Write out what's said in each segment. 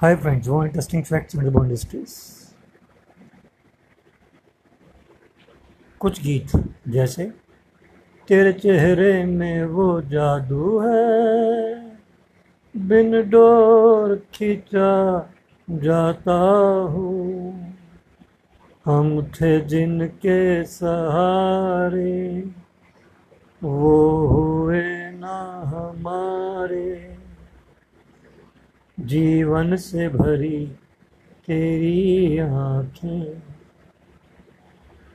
Hi friends, want interesting facts in the Bond industries? कुछ गीत जैसे तेरे चेहरे में वो जादू है बिन डोर खींचा जाता हूँ हम थे जिनके सहारे वो हुए ना हमारे जीवन से भरी तेरी आँखें।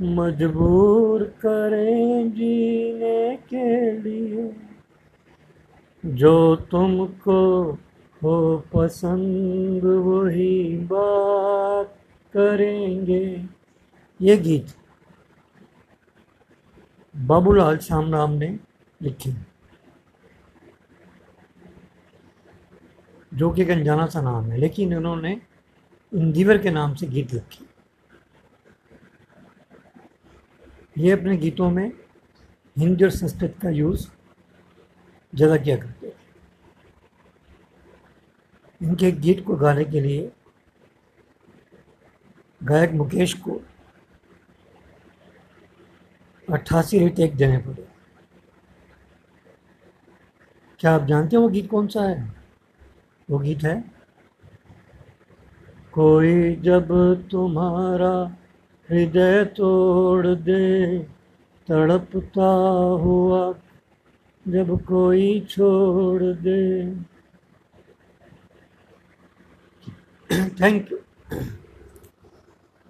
मजबूर करें जीने के लिए। जो तुमको हो पसंद, वही बात करेंगे। ये गीत बाबूलाल श्याम राम ने लिखी जो कि एक अनजाना सा नाम है, लेकिन उन्होंने इंदिवर के नाम से गीत लिखी। ये अपने गीतों में हिंदी और संस्कृत का यूज़ ज़्यादा किया करते थे इनके गीत को गाने के लिए गायक मुकेश को अट्ठासी रिटेक देने पड़े। क्या आप जानते हो वो गीत कौन सा है? वो गीत है। कोई जब तुम्हारा हृदय तोड़ दे, तड़पता हुआ जब कोई छोड़ दे। Thank you